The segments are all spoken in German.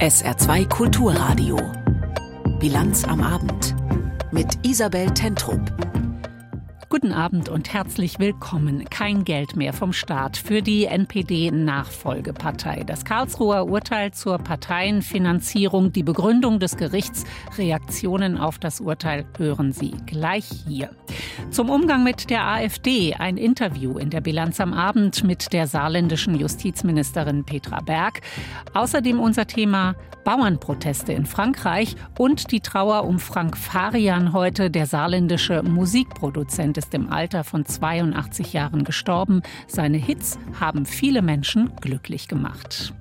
SR2 Kulturradio. Bilanz am Abend. Mit Isabel Tentrup. Guten Abend und herzlich willkommen. Kein Geld mehr vom Staat für die NPD-Nachfolgepartei. Das Karlsruher Urteil zur Parteienfinanzierung, die Begründung des Gerichts, Reaktionen auf das Urteil hören Sie gleich hier. Zum Umgang mit der AfD ein Interview in der Bilanz am Abend mit der saarländischen Justizministerin Petra Berg. Außerdem unser Thema Bauernproteste in Frankreich und die Trauer um Frank Farian heute, der saarländische Musikproduzent ist im Alter von 82 Jahren gestorben. Seine Hits haben viele Menschen glücklich gemacht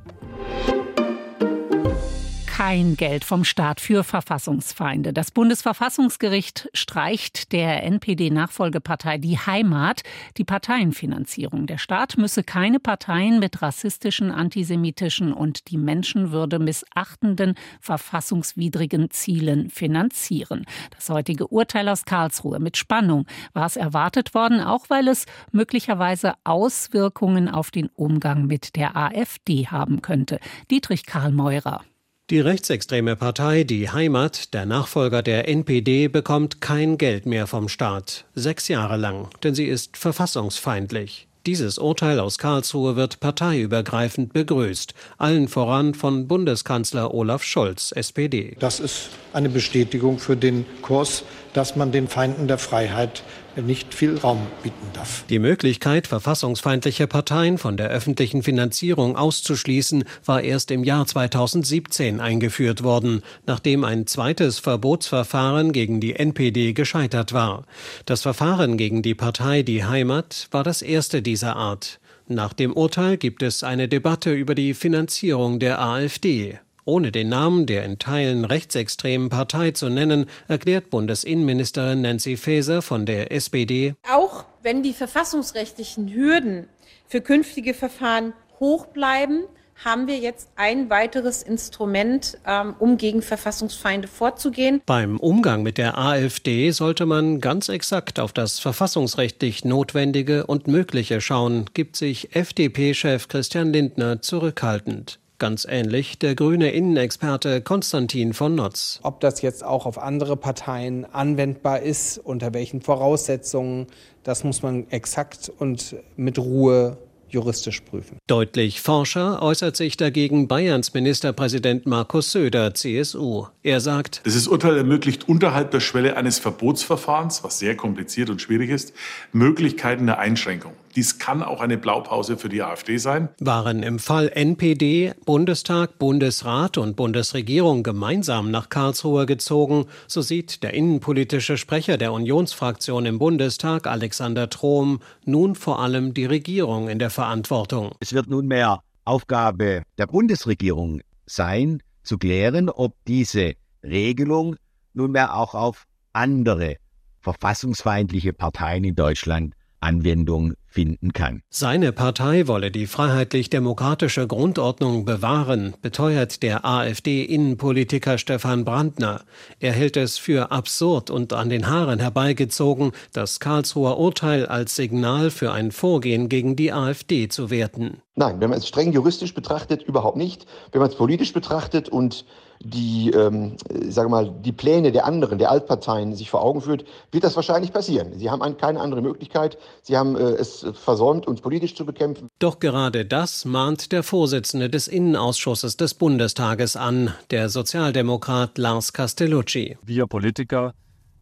kein Geld vom Staat für Verfassungsfeinde. Das Bundesverfassungsgericht streicht der NPD-Nachfolgepartei Die Heimat die Parteienfinanzierung. Der Staat müsse keine Parteien mit rassistischen, antisemitischen und die Menschenwürde missachtenden, verfassungswidrigen Zielen finanzieren. Das heutige Urteil aus Karlsruhe mit Spannung war es erwartet worden, auch weil es möglicherweise Auswirkungen auf den Umgang mit der AfD haben könnte. Dietrich Karl Meurer. Die rechtsextreme Partei Die Heimat, der Nachfolger der NPD, bekommt kein Geld mehr vom Staat. Sechs Jahre lang, denn sie ist verfassungsfeindlich. Dieses Urteil aus Karlsruhe wird parteiübergreifend begrüßt, allen voran von Bundeskanzler Olaf Scholz, SPD. Das ist eine Bestätigung für den Kurs, dass man den Feinden der Freiheit nicht viel Raum bieten darf. Die Möglichkeit, verfassungsfeindliche Parteien von der öffentlichen Finanzierung auszuschließen, war erst im Jahr 2017 eingeführt worden, nachdem ein zweites Verbotsverfahren gegen die NPD gescheitert war. Das Verfahren gegen die Partei Die Heimat war das erste dieser Art. Nach dem Urteil gibt es eine Debatte über die Finanzierung der AfD. Ohne den Namen der in Teilen rechtsextremen Partei zu nennen, erklärt Bundesinnenministerin Nancy Faeser von der SPD. Auch wenn die verfassungsrechtlichen Hürden für künftige Verfahren hoch bleiben, haben wir jetzt ein weiteres Instrument, ähm, um gegen Verfassungsfeinde vorzugehen. Beim Umgang mit der AfD sollte man ganz exakt auf das verfassungsrechtlich Notwendige und Mögliche schauen, gibt sich FDP-Chef Christian Lindner zurückhaltend. Ganz ähnlich der grüne Innenexperte Konstantin von Notz. Ob das jetzt auch auf andere Parteien anwendbar ist, unter welchen Voraussetzungen, das muss man exakt und mit Ruhe juristisch prüfen. Deutlich forscher äußert sich dagegen Bayerns Ministerpräsident Markus Söder, CSU. Er sagt, dieses Urteil ermöglicht unterhalb der Schwelle eines Verbotsverfahrens, was sehr kompliziert und schwierig ist, Möglichkeiten der Einschränkung. Dies kann auch eine Blaupause für die AfD sein. Waren im Fall NPD Bundestag, Bundesrat und Bundesregierung gemeinsam nach Karlsruhe gezogen, so sieht der innenpolitische Sprecher der Unionsfraktion im Bundestag, Alexander Trom, nun vor allem die Regierung in der Verantwortung. Es wird nunmehr Aufgabe der Bundesregierung sein, zu klären, ob diese Regelung nunmehr auch auf andere verfassungsfeindliche Parteien in Deutschland Anwendung finden kann. Seine Partei wolle die freiheitlich-demokratische Grundordnung bewahren, beteuert der AfD-Innenpolitiker Stefan Brandner. Er hält es für absurd und an den Haaren herbeigezogen, das Karlsruher Urteil als Signal für ein Vorgehen gegen die AfD zu werten. Nein, wenn man es streng juristisch betrachtet, überhaupt nicht. Wenn man es politisch betrachtet und die, ähm, sage mal, die Pläne der anderen, der Altparteien sich vor Augen führt, wird das wahrscheinlich passieren. Sie haben keine andere Möglichkeit. Sie haben äh, es versäumt, uns politisch zu bekämpfen. Doch gerade das mahnt der Vorsitzende des Innenausschusses des Bundestages an, der Sozialdemokrat Lars Castellucci. Wir Politiker,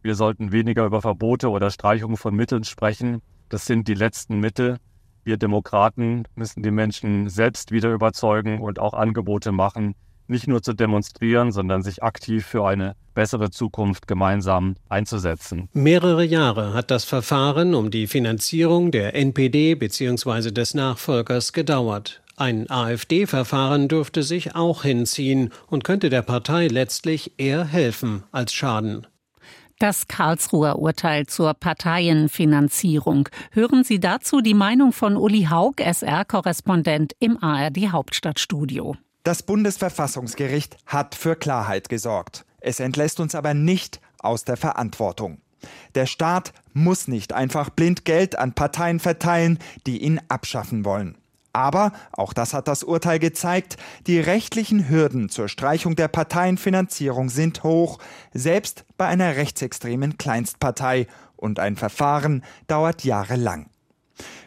wir sollten weniger über Verbote oder Streichungen von Mitteln sprechen. Das sind die letzten Mittel. Wir Demokraten müssen die Menschen selbst wieder überzeugen und auch Angebote machen, nicht nur zu demonstrieren, sondern sich aktiv für eine bessere Zukunft gemeinsam einzusetzen. Mehrere Jahre hat das Verfahren um die Finanzierung der NPD bzw. des Nachfolgers gedauert. Ein AfD-Verfahren dürfte sich auch hinziehen und könnte der Partei letztlich eher helfen als schaden. Das Karlsruher Urteil zur Parteienfinanzierung. Hören Sie dazu die Meinung von Uli Haug, SR-Korrespondent im ARD Hauptstadtstudio. Das Bundesverfassungsgericht hat für Klarheit gesorgt. Es entlässt uns aber nicht aus der Verantwortung. Der Staat muss nicht einfach blind Geld an Parteien verteilen, die ihn abschaffen wollen. Aber, auch das hat das Urteil gezeigt, die rechtlichen Hürden zur Streichung der Parteienfinanzierung sind hoch, selbst bei einer rechtsextremen Kleinstpartei, und ein Verfahren dauert jahrelang.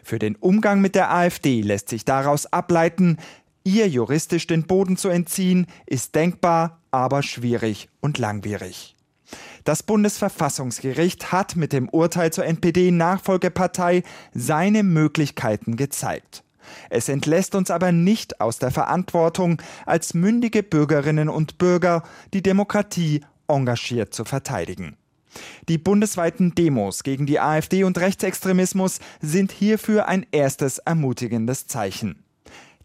Für den Umgang mit der AfD lässt sich daraus ableiten, ihr juristisch den Boden zu entziehen, ist denkbar, aber schwierig und langwierig. Das Bundesverfassungsgericht hat mit dem Urteil zur NPD-Nachfolgepartei seine Möglichkeiten gezeigt. Es entlässt uns aber nicht aus der Verantwortung, als mündige Bürgerinnen und Bürger die Demokratie engagiert zu verteidigen. Die bundesweiten Demos gegen die AfD und Rechtsextremismus sind hierfür ein erstes ermutigendes Zeichen.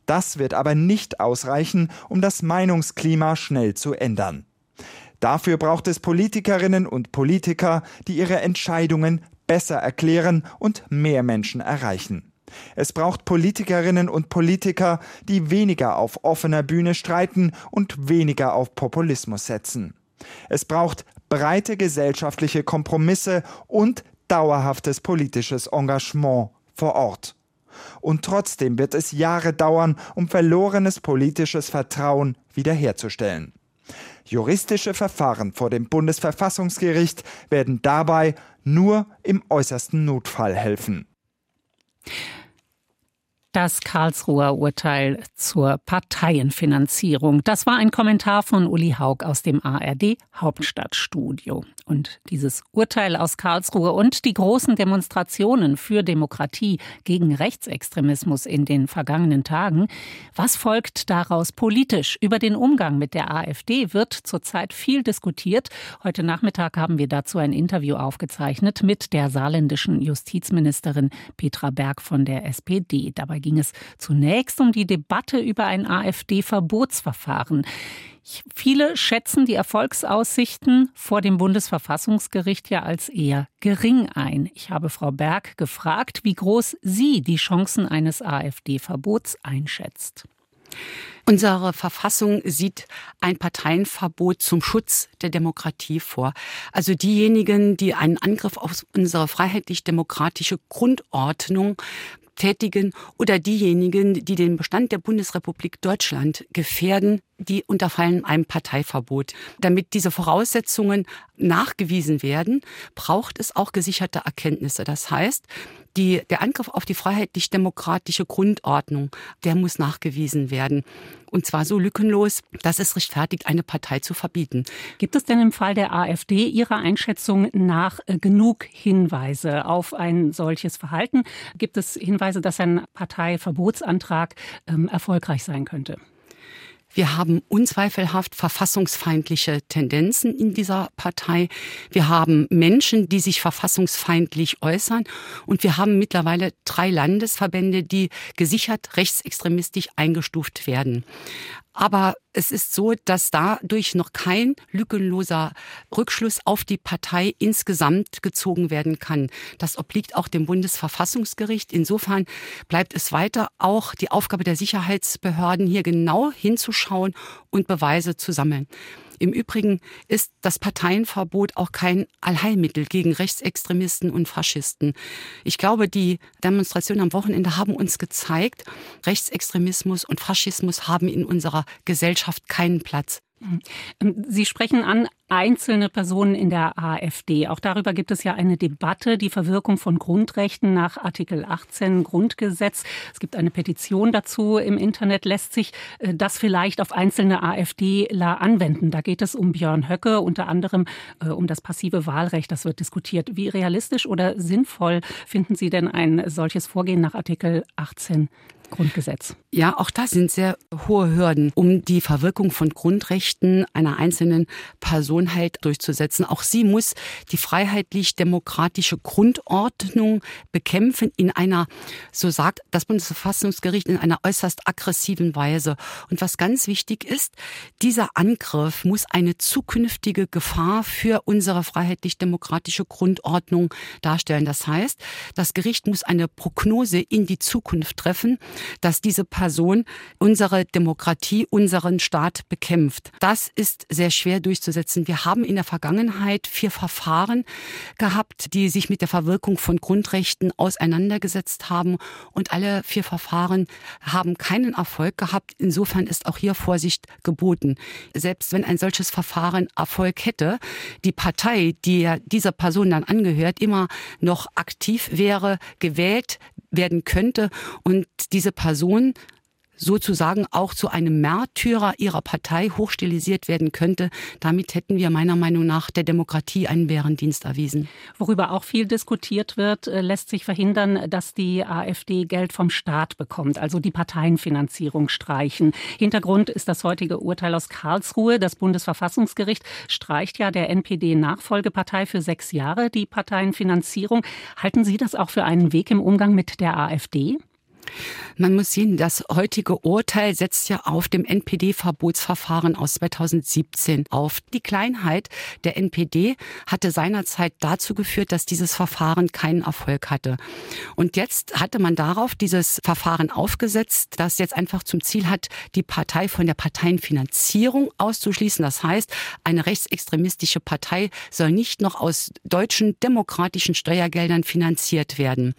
Das wird aber nicht ausreichen, um das Meinungsklima schnell zu ändern. Dafür braucht es Politikerinnen und Politiker, die ihre Entscheidungen besser erklären und mehr Menschen erreichen. Es braucht Politikerinnen und Politiker, die weniger auf offener Bühne streiten und weniger auf Populismus setzen. Es braucht breite gesellschaftliche Kompromisse und dauerhaftes politisches Engagement vor Ort. Und trotzdem wird es Jahre dauern, um verlorenes politisches Vertrauen wiederherzustellen. Juristische Verfahren vor dem Bundesverfassungsgericht werden dabei nur im äußersten Notfall helfen. Das Karlsruher Urteil zur Parteienfinanzierung. Das war ein Kommentar von Uli Haug aus dem ARD Hauptstadtstudio. Und dieses Urteil aus Karlsruhe und die großen Demonstrationen für Demokratie gegen Rechtsextremismus in den vergangenen Tagen. Was folgt daraus politisch? Über den Umgang mit der AfD wird zurzeit viel diskutiert. Heute Nachmittag haben wir dazu ein Interview aufgezeichnet mit der saarländischen Justizministerin Petra Berg von der SPD. Dabei ging es zunächst um die Debatte über ein AfD-Verbotsverfahren. Viele schätzen die Erfolgsaussichten vor dem Bundesverfassungsgericht ja als eher gering ein. Ich habe Frau Berg gefragt, wie groß sie die Chancen eines AfD-Verbots einschätzt. Unsere Verfassung sieht ein Parteienverbot zum Schutz der Demokratie vor. Also diejenigen, die einen Angriff auf unsere freiheitlich-demokratische Grundordnung tätigen oder diejenigen, die den Bestand der Bundesrepublik Deutschland gefährden, die unterfallen einem Parteiverbot. Damit diese Voraussetzungen nachgewiesen werden, braucht es auch gesicherte Erkenntnisse. Das heißt, die, der Angriff auf die freiheitlich-demokratische Grundordnung, der muss nachgewiesen werden. Und zwar so lückenlos, dass es rechtfertigt, eine Partei zu verbieten. Gibt es denn im Fall der AfD Ihrer Einschätzung nach äh, genug Hinweise auf ein solches Verhalten? Gibt es Hinweise, dass ein Parteiverbotsantrag ähm, erfolgreich sein könnte? Wir haben unzweifelhaft verfassungsfeindliche Tendenzen in dieser Partei. Wir haben Menschen, die sich verfassungsfeindlich äußern. Und wir haben mittlerweile drei Landesverbände, die gesichert rechtsextremistisch eingestuft werden. Aber es ist so, dass dadurch noch kein lückenloser Rückschluss auf die Partei insgesamt gezogen werden kann. Das obliegt auch dem Bundesverfassungsgericht. Insofern bleibt es weiter auch die Aufgabe der Sicherheitsbehörden, hier genau hinzuschauen und Beweise zu sammeln. Im Übrigen ist das Parteienverbot auch kein Allheilmittel gegen Rechtsextremisten und Faschisten. Ich glaube, die Demonstrationen am Wochenende haben uns gezeigt, Rechtsextremismus und Faschismus haben in unserer Gesellschaft keinen Platz. Ähm, Sie sprechen an einzelne Personen in der AfD. Auch darüber gibt es ja eine Debatte, die Verwirkung von Grundrechten nach Artikel 18 Grundgesetz. Es gibt eine Petition dazu im Internet. Lässt sich äh, das vielleicht auf einzelne AfDler anwenden? Da geht es um Björn Höcke, unter anderem äh, um das passive Wahlrecht. Das wird diskutiert. Wie realistisch oder sinnvoll finden Sie denn ein solches Vorgehen nach Artikel 18 Grundgesetz. Ja, auch da sind sehr hohe Hürden, um die Verwirkung von Grundrechten einer einzelnen Person halt durchzusetzen. Auch sie muss die freiheitlich-demokratische Grundordnung bekämpfen in einer, so sagt das Bundesverfassungsgericht, in einer äußerst aggressiven Weise. Und was ganz wichtig ist, dieser Angriff muss eine zukünftige Gefahr für unsere freiheitlich-demokratische Grundordnung darstellen. Das heißt, das Gericht muss eine Prognose in die Zukunft treffen, dass diese Person unsere Demokratie, unseren Staat bekämpft. Das ist sehr schwer durchzusetzen. Abschließen. Wir haben in der Vergangenheit vier Verfahren gehabt, die sich mit der Verwirkung von Grundrechten auseinandergesetzt haben. Und alle vier Verfahren haben keinen Erfolg gehabt. Insofern ist auch hier Vorsicht geboten. Selbst wenn ein solches Verfahren Erfolg hätte, die Partei, die dieser Person dann angehört, immer noch aktiv wäre, gewählt werden könnte und diese Person sozusagen auch zu einem Märtyrer ihrer Partei hochstilisiert werden könnte. Damit hätten wir meiner Meinung nach der Demokratie einen Bärendienst erwiesen. Worüber auch viel diskutiert wird, äh, lässt sich verhindern, dass die AfD Geld vom Staat bekommt, also die Parteienfinanzierung streichen. Hintergrund ist das heutige Urteil aus Karlsruhe. Das Bundesverfassungsgericht streicht ja der NPD-Nachfolgepartei für sechs Jahre die Parteienfinanzierung. Halten Sie das auch für einen Weg im Umgang mit der AfD? Man muss sehen, das heutige Urteil setzt ja auf dem NPD-Verbotsverfahren aus 2017 auf. Die Kleinheit der NPD hatte seinerzeit dazu geführt, dass dieses Verfahren keinen Erfolg hatte. Und jetzt hatte man darauf dieses Verfahren aufgesetzt, das jetzt einfach zum Ziel hat, die Partei von der Parteienfinanzierung auszuschließen. Das heißt, eine rechtsextremistische Partei soll nicht noch aus deutschen demokratischen Steuergeldern finanziert werden.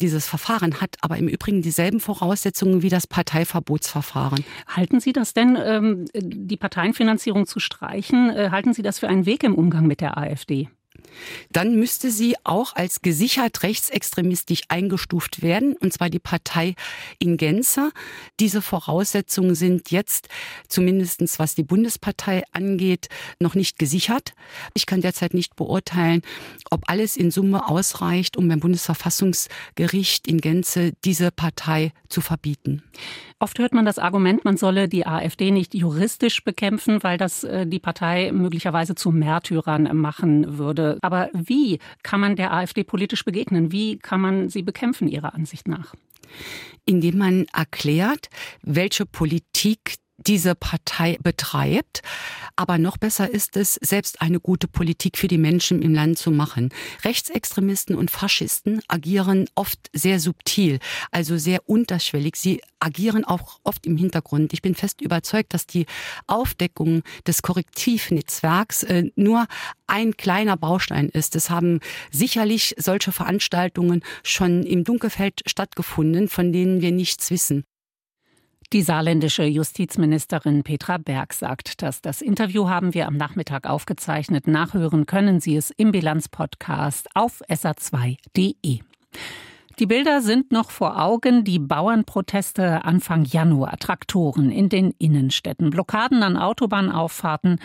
Dieses Verfahren hat aber im Übrigen dieselben Voraussetzungen wie das Parteiverbotsverfahren. Halten Sie das denn, ähm, die Parteienfinanzierung zu streichen, äh, halten Sie das für einen Weg im Umgang mit der AfD? Dann müsste sie auch als gesichert rechtsextremistisch eingestuft werden, und zwar die Partei in Gänze. Diese Voraussetzungen sind jetzt, zumindestens was die Bundespartei angeht, noch nicht gesichert. Ich kann derzeit nicht beurteilen, ob alles in Summe ausreicht, um beim Bundesverfassungsgericht in Gänze diese Partei zu verbieten. Oft hört man das Argument, man solle die AfD nicht juristisch bekämpfen, weil das äh, die Partei möglicherweise zu Märtyrern machen würde. Aber wie kann man der AfD politisch begegnen? Wie kann man sie bekämpfen, Ihrer Ansicht nach? Indem man erklärt, welche Politik diese Partei betreibt. Aber noch besser ist es, selbst eine gute Politik für die Menschen im Land zu machen. Rechtsextremisten und Faschisten agieren oft sehr subtil, also sehr unterschwellig. Sie agieren auch oft im Hintergrund. Ich bin fest überzeugt, dass die Aufdeckung des Korrektivnetzwerks äh, nur ein kleiner Baustein ist. Es haben sicherlich solche Veranstaltungen schon im Dunkelfeld stattgefunden, von denen wir nichts wissen. Die saarländische Justizministerin Petra Berg sagt das. Das Interview haben wir am Nachmittag aufgezeichnet. Nachhören können Sie es im Bilanzpodcast auf sa2.de. Die Bilder sind noch vor Augen. Die Bauernproteste Anfang Januar, Traktoren in den Innenstädten, Blockaden an Autobahnauffahrten.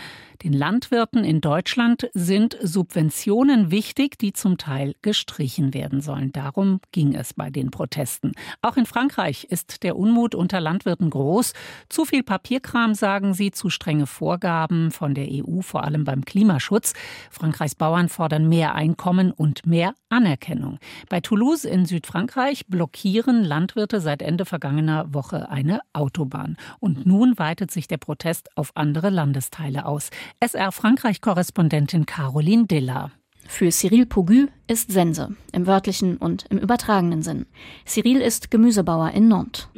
Den Landwirten in Deutschland sind Subventionen wichtig, die zum Teil gestrichen werden sollen. Darum ging es bei den Protesten. Auch in Frankreich ist der Unmut unter Landwirten groß. Zu viel Papierkram, sagen sie, zu strenge Vorgaben von der EU, vor allem beim Klimaschutz. Frankreichs Bauern fordern mehr Einkommen und mehr Anerkennung. Bei Toulouse in Süd Südfrankreich blockieren Landwirte seit Ende vergangener Woche eine Autobahn. Und nun weitet sich der Protest auf andere Landesteile aus. SR Frankreich-Korrespondentin Caroline Diller. Für Cyril Pogu ist Sense, im wörtlichen und im übertragenen Sinn. Cyril ist Gemüsebauer in Nantes.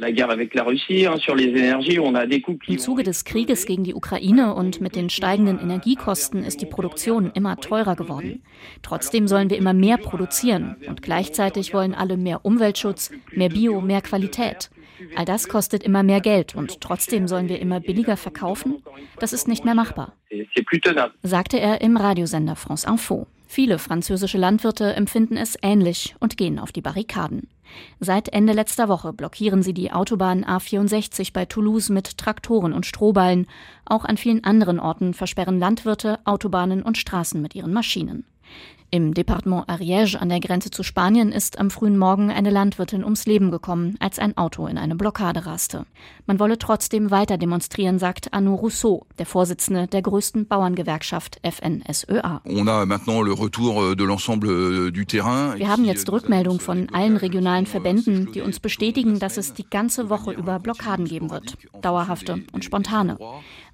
Im Zuge des Krieges gegen die Ukraine und mit den steigenden Energiekosten ist die Produktion immer teurer geworden. Trotzdem sollen wir immer mehr produzieren und gleichzeitig wollen alle mehr Umweltschutz, mehr Bio, mehr Qualität. All das kostet immer mehr Geld und trotzdem sollen wir immer billiger verkaufen? Das ist nicht mehr machbar, sagte er im Radiosender France Info. Viele französische Landwirte empfinden es ähnlich und gehen auf die Barrikaden. Seit Ende letzter Woche blockieren sie die Autobahn A64 bei Toulouse mit Traktoren und Strohballen. Auch an vielen anderen Orten versperren Landwirte Autobahnen und Straßen mit ihren Maschinen. Im Departement Ariège an der Grenze zu Spanien ist am frühen Morgen eine Landwirtin ums Leben gekommen, als ein Auto in eine Blockade raste. Man wolle trotzdem weiter demonstrieren, sagt Arnaud Rousseau, der Vorsitzende der größten Bauerngewerkschaft FNSEA. Euh, Wir haben jetzt Rückmeldung von allen regionalen Verbänden, die uns bestätigen, dass es die ganze Woche über Blockaden geben wird, dauerhafte und spontane.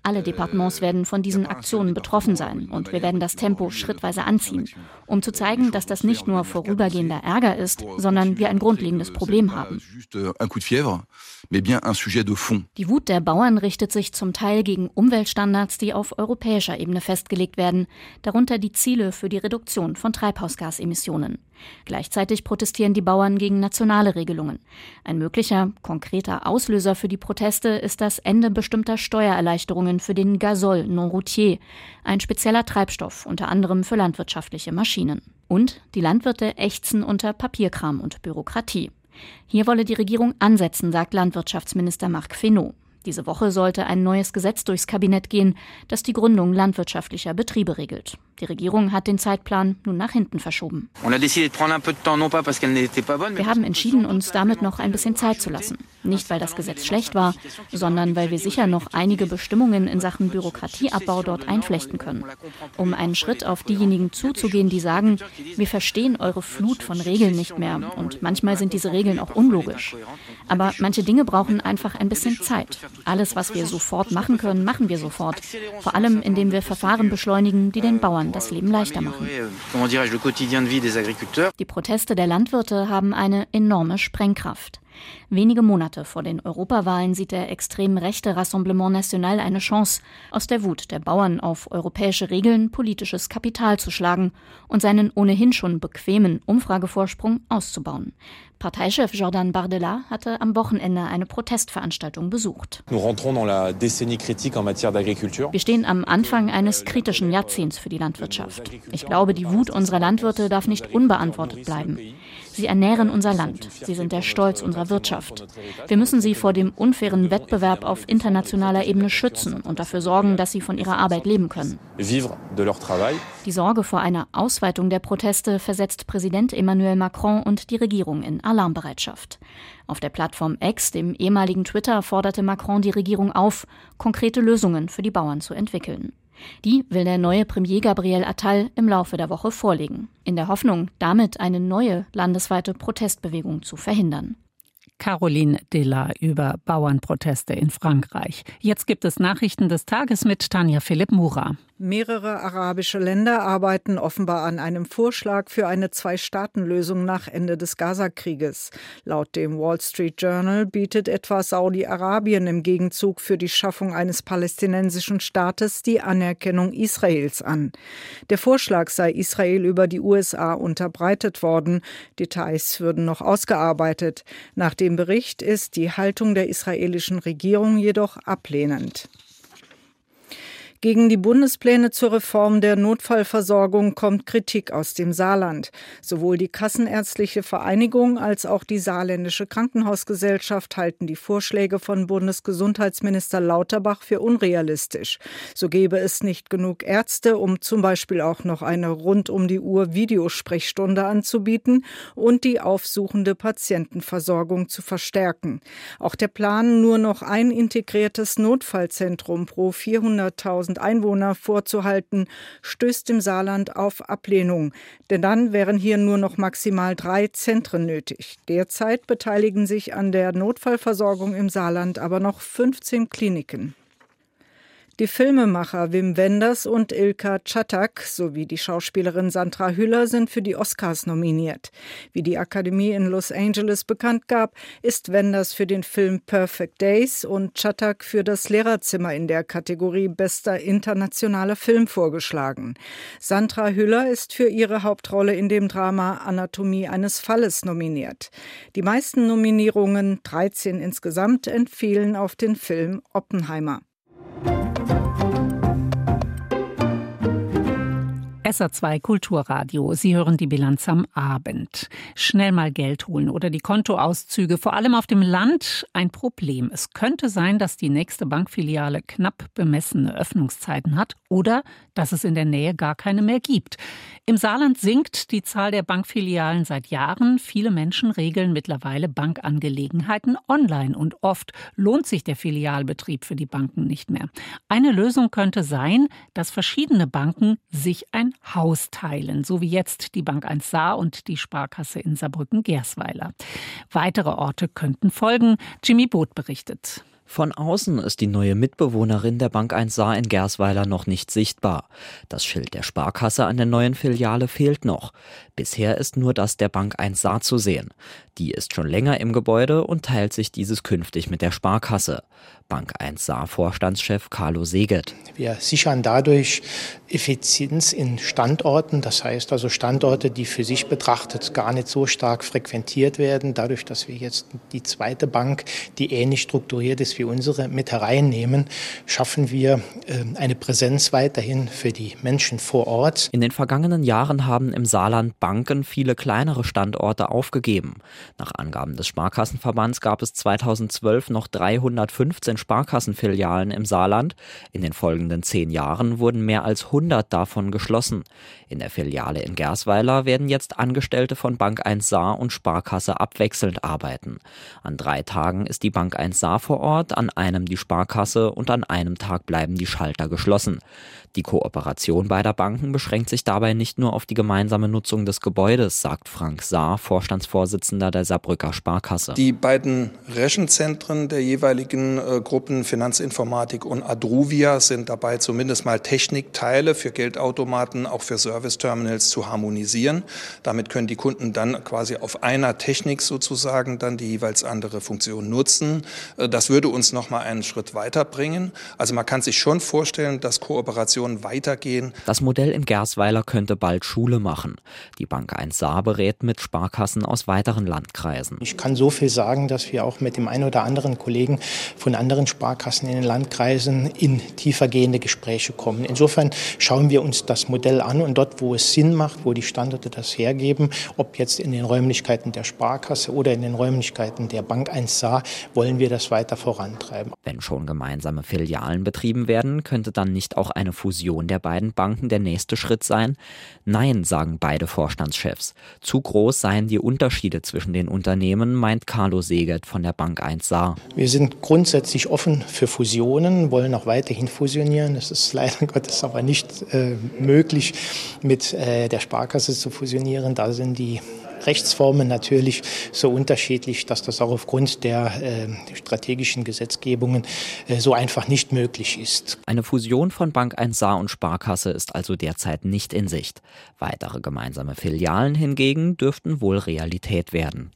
Alle Departements werden von diesen Aktionen betroffen sein und wir werden das Tempo schrittweise anziehen. Um zu zeigen, dass das nicht nur vorübergehender Ärger ist, sondern wir ein grundlegendes Problem haben. Die Wut der Bauern richtet sich zum Teil gegen Umweltstandards, die auf europäischer Ebene festgelegt werden, darunter die Ziele für die Reduktion von Treibhausgasemissionen. Gleichzeitig protestieren die Bauern gegen nationale Regelungen. Ein möglicher, konkreter Auslöser für die Proteste ist das Ende bestimmter Steuererleichterungen für den Gasol non routier, ein spezieller Treibstoff, unter anderem für landwirtschaftliche Maschinen. Und die Landwirte ächzen unter Papierkram und Bürokratie. Hier wolle die Regierung ansetzen, sagt Landwirtschaftsminister Marc Fesneau. Diese Woche sollte ein neues Gesetz durchs Kabinett gehen, das die Gründung landwirtschaftlicher Betriebe regelt. Die Regierung hat den Zeitplan nun nach hinten verschoben. Wir haben entschieden, uns damit noch ein bisschen Zeit zu lassen. Nicht, weil das Gesetz schlecht war, sondern weil wir sicher noch einige Bestimmungen in Sachen Bürokratieabbau dort einflechten können. Um einen Schritt auf diejenigen zuzugehen, die sagen, wir verstehen eure Flut von Regeln nicht mehr und manchmal sind diese Regeln auch unlogisch. Aber manche Dinge brauchen einfach ein bisschen Zeit. Alles, was wir sofort machen können, machen wir sofort. Vor allem, indem wir Verfahren beschleunigen, die den Bauern das Leben leichter machen. Die Proteste der Landwirte haben eine enorme Sprengkraft. Wenige Monate vor den Europawahlen sieht der extrem rechte Rassemblement National eine Chance, aus der Wut der Bauern auf europäische Regeln politisches Kapital zu schlagen und seinen ohnehin schon bequemen Umfragevorsprung auszubauen. Parteichef Jordan Bardella hatte am Wochenende eine Protestveranstaltung besucht. Wir stehen am Anfang eines kritischen Jahrzehnts für die Landwirtschaft. Ich glaube, die Wut unserer Landwirte darf nicht unbeantwortet bleiben. Sie ernähren unser Land. Sie sind der Stolz unserer Wirtschaft. Wir müssen sie vor dem unfairen Wettbewerb auf internationaler Ebene schützen und dafür sorgen, dass sie von ihrer Arbeit leben können. Die Sorge vor einer Ausweitung der Proteste versetzt Präsident Emmanuel Macron und die Regierung in Alarmbereitschaft. Auf der Plattform X, dem ehemaligen Twitter, forderte Macron die Regierung auf, konkrete Lösungen für die Bauern zu entwickeln. Die will der neue Premier Gabriel Attal im Laufe der Woche vorlegen, in der Hoffnung, damit eine neue landesweite Protestbewegung zu verhindern. Caroline Dilla über Bauernproteste in Frankreich. Jetzt gibt es Nachrichten des Tages mit Tanja Philipp Mura. Mehrere arabische Länder arbeiten offenbar an einem Vorschlag für eine Zwei-Staaten-Lösung nach Ende des Gaza-Krieges. Laut dem Wall Street Journal bietet etwa Saudi-Arabien im Gegenzug für die Schaffung eines palästinensischen Staates die Anerkennung Israels an. Der Vorschlag sei Israel über die USA unterbreitet worden. Details würden noch ausgearbeitet. Nach dem Bericht ist die Haltung der israelischen Regierung jedoch ablehnend. Gegen die Bundespläne zur Reform der Notfallversorgung kommt Kritik aus dem Saarland. Sowohl die Kassenärztliche Vereinigung als auch die Saarländische Krankenhausgesellschaft halten die Vorschläge von Bundesgesundheitsminister Lauterbach für unrealistisch. So gäbe es nicht genug Ärzte, um zum Beispiel auch noch eine rund um die Uhr Videosprechstunde anzubieten und die aufsuchende Patientenversorgung zu verstärken. Auch der Plan, nur noch ein integriertes Notfallzentrum pro 400.000 1000 Einwohner vorzuhalten, stößt im Saarland auf Ablehnung. Denn dann wären hier nur noch maximal drei Zentren nötig. Derzeit beteiligen sich an der Notfallversorgung im Saarland aber noch 15 Kliniken. Die Filmemacher Wim Wenders und Ilka Czatak sowie die Schauspielerin Sandra Hüller sind für die Oscars nominiert. Wie die Akademie in Los Angeles bekannt gab, ist Wenders für den Film Perfect Days und Czatak für das Lehrerzimmer in der Kategorie Bester internationaler Film vorgeschlagen. Sandra Hüller ist für ihre Hauptrolle in dem Drama Anatomie eines Falles nominiert. Die meisten Nominierungen, 13 insgesamt, entfielen auf den Film Oppenheimer. SA2 Kulturradio. Sie hören die Bilanz am Abend. Schnell mal Geld holen oder die Kontoauszüge, vor allem auf dem Land, ein Problem. Es könnte sein, dass die nächste Bankfiliale knapp bemessene Öffnungszeiten hat oder dass es in der Nähe gar keine mehr gibt. Im Saarland sinkt die Zahl der Bankfilialen seit Jahren. Viele Menschen regeln mittlerweile Bankangelegenheiten online und oft lohnt sich der Filialbetrieb für die Banken nicht mehr. Eine Lösung könnte sein, dass verschiedene Banken sich ein Haus teilen, so wie jetzt die Bank 1 Saar und die Sparkasse in Saarbrücken-Gersweiler. Weitere Orte könnten folgen. Jimmy Boot berichtet. Von außen ist die neue Mitbewohnerin der Bank 1 Saar in Gersweiler noch nicht sichtbar. Das Schild der Sparkasse an der neuen Filiale fehlt noch. Bisher ist nur das der Bank 1 Saar zu sehen. Die ist schon länger im Gebäude und teilt sich dieses künftig mit der Sparkasse. Bank 1 Saar Vorstandschef Carlo Seget. Wir sichern dadurch Effizienz in Standorten, das heißt also Standorte, die für sich betrachtet gar nicht so stark frequentiert werden. Dadurch, dass wir jetzt die zweite Bank, die ähnlich strukturiert ist wie unsere, mit hereinnehmen, schaffen wir ähm, eine Präsenz weiterhin für die Menschen vor Ort. In den vergangenen Jahren haben im Saarland Banken viele kleinere Standorte aufgegeben. Nach Angaben des Sparkassenverbands gab es 2012 noch 315 Sparkassenfilialen im Saarland. In den folgenden zehn Jahren wurden mehr als 100 davon geschlossen. In der Filiale in Gersweiler werden jetzt Angestellte von Bank 1 Saar und Sparkasse abwechselnd arbeiten. An drei Tagen ist die Bank 1 Saar vor Ort, an einem die Sparkasse und an einem Tag bleiben die Schalter geschlossen. Die Kooperation beider Banken beschränkt sich dabei nicht nur auf die gemeinsame Nutzung des Gebäudes, sagt Frank Saar, Vorstandsvorsitzender der Saarbrücker Sparkasse. Die beiden Rechenzentren der jeweiligen äh, Gruppen Finanzinformatik und Adruvia sind dabei zumindest mal Technikteile für Geldautomaten, auch für Serviceterminals zu harmonisieren. Damit können die Kunden dann quasi auf einer Technik sozusagen dann die jeweils andere Funktion nutzen. Äh, das würde uns noch mal einen Schritt weiterbringen. Also man kann sich schon vorstellen, dass Kooperationen weitergehen. Das Modell in Gersweiler könnte bald Schule machen. Die Bank 1 Saar berät mit Sparkassen aus weiteren Landkreisen. Ich kann so viel sagen, dass wir auch mit dem einen oder anderen Kollegen von anderen Sparkassen in den Landkreisen in tiefergehende Gespräche kommen. Insofern schauen wir uns das Modell an und dort, wo es Sinn macht, wo die Standorte das hergeben, ob jetzt in den Räumlichkeiten der Sparkasse oder in den Räumlichkeiten der Bank 1 Saar, wollen wir das weiter vorantreiben. Wenn schon gemeinsame Filialen betrieben werden, könnte dann nicht auch eine Fusion der beiden Banken der nächste Schritt sein? Nein, sagen beide Vorstandschefs. Zu groß seien die Unterschiede zwischen den Unternehmen, meint Carlo Segert von der Bank 1 Saar. Wir sind grundsätzlich offen für Fusionen, wollen auch weiterhin fusionieren. Es ist leider Gottes aber nicht äh, möglich, mit äh, der Sparkasse zu fusionieren. Da sind die Rechtsformen natürlich so unterschiedlich, dass das auch aufgrund der äh, strategischen Gesetzgebungen äh, so einfach nicht möglich ist. Eine Fusion von Bank 1 Saar und Sparkasse ist also derzeit nicht in Sicht. Weitere gemeinsame Filialen hingegen dürften wohl Realität werden.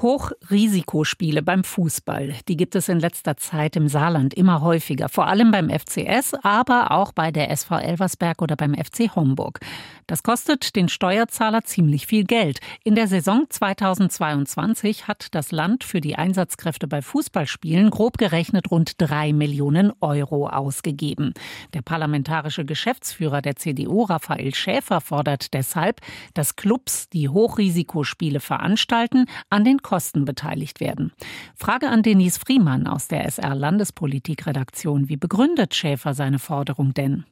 Hochrisikospiele beim Fußball, die gibt es in letzter Zeit im Saarland immer häufiger, vor allem beim FCS, aber auch bei der SV Elversberg oder beim FC Homburg. Das kostet den Steuerzahler ziemlich viel Geld. In der Saison 2022 hat das Land für die Einsatzkräfte bei Fußballspielen grob gerechnet rund drei Millionen Euro ausgegeben. Der parlamentarische Geschäftsführer der CDU, Raphael Schäfer, fordert deshalb, dass Clubs, die Hochrisikospiele veranstalten, an den Kosten beteiligt werden. Frage an Denise Friemann aus der SR Landespolitikredaktion. Wie begründet Schäfer seine Forderung denn?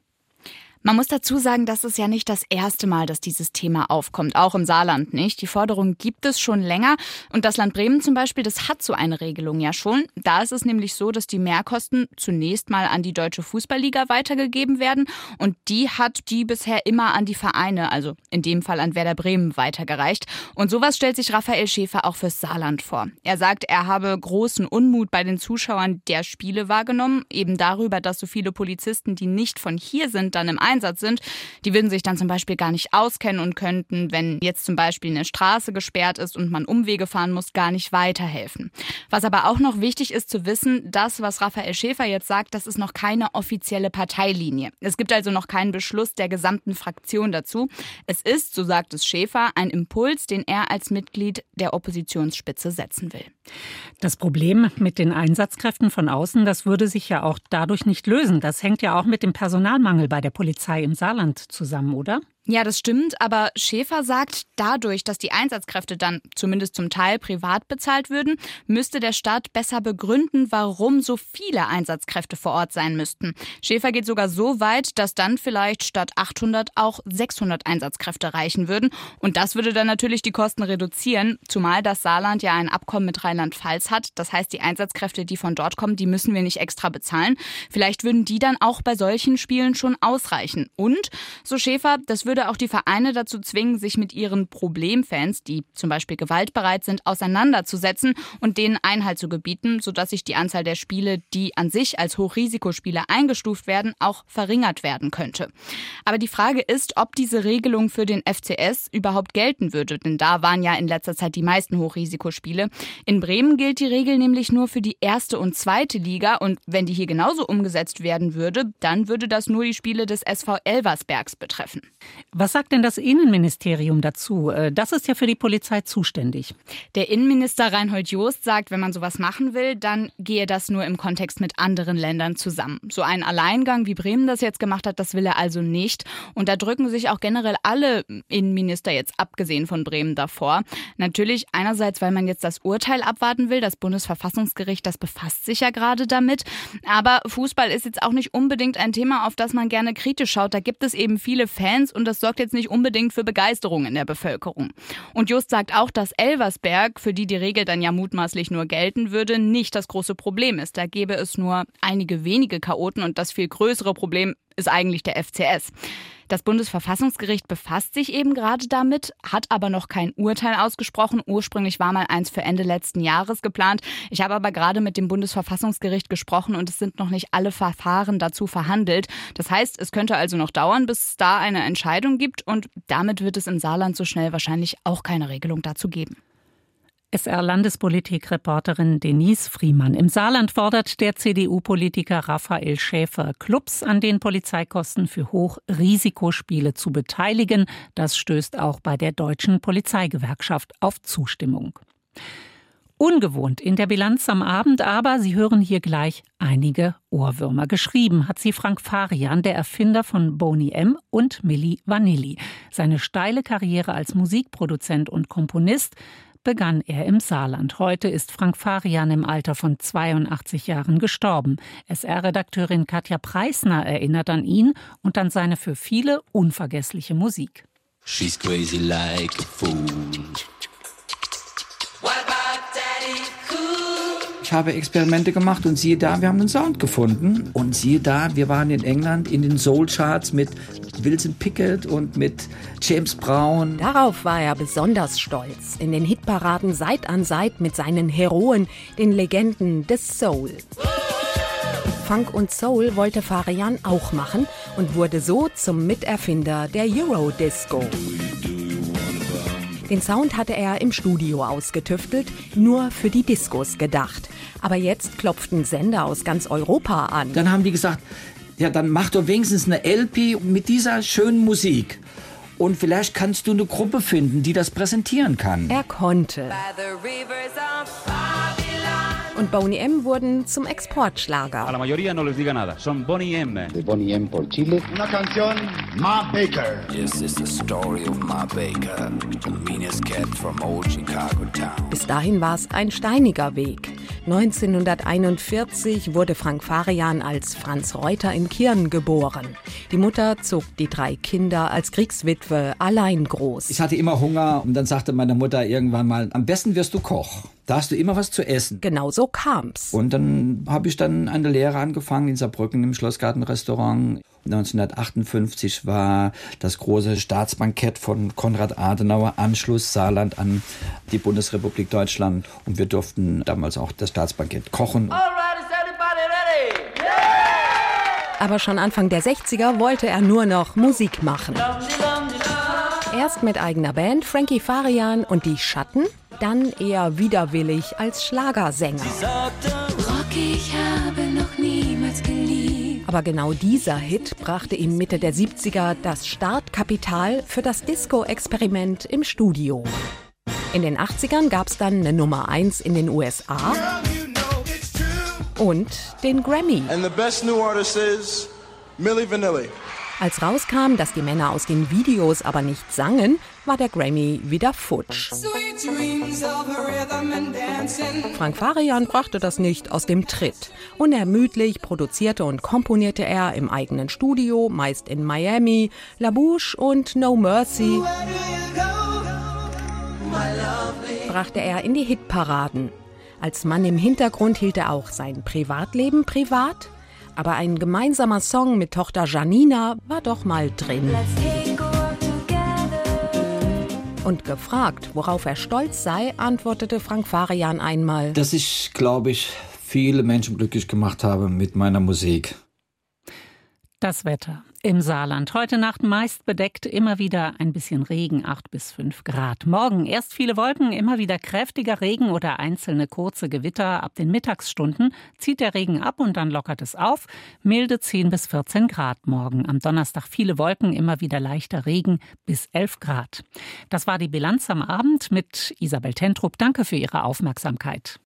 Man muss dazu sagen, das ist ja nicht das erste Mal, dass dieses Thema aufkommt, auch im Saarland nicht. Die Forderung gibt es schon länger und das Land Bremen zum Beispiel, das hat so eine Regelung ja schon. Da ist es nämlich so, dass die Mehrkosten zunächst mal an die Deutsche Fußballliga weitergegeben werden und die hat die bisher immer an die Vereine, also in dem Fall an Werder Bremen, weitergereicht. Und sowas stellt sich Raphael Schäfer auch fürs Saarland vor. Er sagt, er habe großen Unmut bei den Zuschauern der Spiele wahrgenommen, eben darüber, dass so viele Polizisten, die nicht von hier sind, dann im Einsatz sind. Die würden sich dann zum Beispiel gar nicht auskennen und könnten, wenn jetzt zum Beispiel eine Straße gesperrt ist und man Umwege fahren muss, gar nicht weiterhelfen. Was aber auch noch wichtig ist zu wissen, das, was Raphael Schäfer jetzt sagt, das ist noch keine offizielle Parteilinie. Es gibt also noch keinen Beschluss der gesamten Fraktion dazu. Es ist, so sagt es Schäfer, ein Impuls, den er als Mitglied der Oppositionsspitze setzen will. Das Problem mit den Einsatzkräften von außen, das würde sich ja auch dadurch nicht lösen. Das hängt ja auch mit dem Personalmangel bei der Polizei Polizei im Saarland zusammen, oder? Ja, das stimmt, aber Schäfer sagt, dadurch, dass die Einsatzkräfte dann zumindest zum Teil privat bezahlt würden, müsste der Staat besser begründen, warum so viele Einsatzkräfte vor Ort sein müssten. Schäfer geht sogar so weit, dass dann vielleicht statt 800 auch 600 Einsatzkräfte reichen würden. Und das würde dann natürlich die Kosten reduzieren, zumal das Saarland ja ein Abkommen mit Rheinland-Pfalz hat. Das heißt, die Einsatzkräfte, die von dort kommen, die müssen wir nicht extra bezahlen. Vielleicht würden die dann auch bei solchen Spielen schon ausreichen. Und, so Schäfer, das würde würde auch die Vereine dazu zwingen, sich mit ihren Problemfans, die zum Beispiel gewaltbereit sind, auseinanderzusetzen und denen Einhalt zu gebieten, sodass sich die Anzahl der Spiele, die an sich als Hochrisikospiele eingestuft werden, auch verringert werden könnte. Aber die Frage ist, ob diese Regelung für den FCS überhaupt gelten würde, denn da waren ja in letzter Zeit die meisten Hochrisikospiele. In Bremen gilt die Regel nämlich nur für die erste und zweite Liga und wenn die hier genauso umgesetzt werden würde, dann würde das nur die Spiele des SV Elversbergs betreffen. Was sagt denn das Innenministerium dazu? Äh, das ist ja für die Polizei zuständig. Der Innenminister Reinhold Joost sagt, wenn man sowas machen will, dann gehe das nur im Kontext mit anderen Ländern zusammen. So einen Alleingang, wie Bremen das jetzt gemacht hat, das will er also nicht. Und da drücken sich auch generell alle Innenminister jetzt abgesehen von Bremen davor. Natürlich einerseits, weil man jetzt das Urteil abwarten will. Das Bundesverfassungsgericht, das befasst sich ja gerade damit. Aber Fußball ist jetzt auch nicht unbedingt ein Thema, auf das man gerne kritisch schaut. Da gibt es eben viele Fans und das sorgt jetzt nicht unbedingt für Begeisterung in der Bevölkerung. Und Just sagt auch, dass Elversberg, für die die Regel dann ja mutmaßlich nur gelten würde, nicht das große Problem ist. Da gäbe es nur einige wenige Chaoten und das viel größere Problem ist eigentlich der FCS. Das Bundesverfassungsgericht befasst sich eben gerade damit, hat aber noch kein Urteil ausgesprochen. Ursprünglich war mal eins für Ende letzten Jahres geplant. Ich habe aber gerade mit dem Bundesverfassungsgericht gesprochen und es sind noch nicht alle Verfahren dazu verhandelt. Das heißt, es könnte also noch dauern, bis es da eine Entscheidung gibt und damit wird es im Saarland so schnell wahrscheinlich auch keine Regelung dazu geben. SR-Landespolitik-Reporterin Denise Friemann. Im Saarland fordert der CDU-Politiker Raphael Schäfer, Clubs an den Polizeikosten für Hochrisikospiele zu beteiligen. Das stößt auch bei der Deutschen Polizeigewerkschaft auf Zustimmung. Ungewohnt in der Bilanz am Abend, aber Sie hören hier gleich einige Ohrwürmer. Geschrieben hat sie Frank Farian, der Erfinder von Boni M und Milli Vanilli. Seine steile Karriere als Musikproduzent und Komponist begann er im Saarland. Heute ist Frank Farian im Alter von 82 Jahren gestorben. SR-Redakteurin Katja Preisner erinnert an ihn und an seine für viele unvergessliche Musik. She's crazy like a fool. Ich habe Experimente gemacht und siehe da, wir haben einen Sound gefunden. Und siehe da, wir waren in England in den Soul Charts mit Wilson Pickett und mit James Brown. Darauf war er besonders stolz. In den Hitparaden Seit an Seit mit seinen Heroen, den Legenden des Soul. Funk und Soul wollte Farian auch machen und wurde so zum Miterfinder der Eurodisco. Den Sound hatte er im Studio ausgetüftelt, nur für die Diskos gedacht. Aber jetzt klopften Sender aus ganz Europa an. Dann haben die gesagt, ja, dann mach doch wenigstens eine LP mit dieser schönen Musik. Und vielleicht kannst du eine Gruppe finden, die das präsentieren kann. Er konnte. Und Boney M wurden zum Exportschlager. A la mayoría no les diga nada. Son Boney M. De Boney M por Chile. Una canción, Ma Baker. This is the story of Ma Baker, the meanest cat from old Chicago town. Bis dahin war es ein steiniger Weg. 1941 wurde Frank Farian als Franz Reuter in Kirn geboren. Die Mutter zog die drei Kinder als Kriegswitwe allein groß. Ich hatte immer Hunger und dann sagte meine Mutter irgendwann mal, am besten wirst du Koch. Da hast du immer was zu essen. Genau so kam's. Und dann habe ich dann eine Lehre angefangen in Saarbrücken im Schlossgartenrestaurant. 1958 war das große Staatsbankett von Konrad Adenauer Anschluss Saarland an die Bundesrepublik Deutschland und wir durften damals auch das Staatsbankett kochen. Aber schon Anfang der 60er wollte er nur noch Musik machen. Erst mit eigener Band Frankie Farian und die Schatten, dann eher widerwillig als Schlagersänger. Rock, ich habe noch niemals geliebt. Aber genau dieser Hit brachte ihm Mitte der 70er das Startkapital für das Disco-Experiment im Studio. In den 80ern gab es dann eine Nummer 1 in den USA und den Grammy. And the best new artist is Milli Vanilli. Als rauskam, dass die Männer aus den Videos aber nicht sangen, war der Grammy wieder futsch. Frank Farian brachte das nicht aus dem Tritt. Unermüdlich produzierte und komponierte er im eigenen Studio, meist in Miami, La Bouche und No Mercy. Brachte er in die Hitparaden. Als Mann im Hintergrund hielt er auch sein Privatleben privat aber ein gemeinsamer Song mit Tochter Janina war doch mal drin. Und gefragt, worauf er stolz sei, antwortete Frank Farian einmal. Dass ich, glaube ich, viele Menschen glücklich gemacht habe mit meiner Musik. Das Wetter im Saarland. Heute Nacht meist bedeckt, immer wieder ein bisschen Regen, 8 bis 5 Grad. Morgen erst viele Wolken, immer wieder kräftiger Regen oder einzelne kurze Gewitter. Ab den Mittagsstunden zieht der Regen ab und dann lockert es auf. Milde 10 bis 14 Grad morgen. Am Donnerstag viele Wolken, immer wieder leichter Regen bis 11 Grad. Das war die Bilanz am Abend mit Isabel Tentrup. Danke für Ihre Aufmerksamkeit.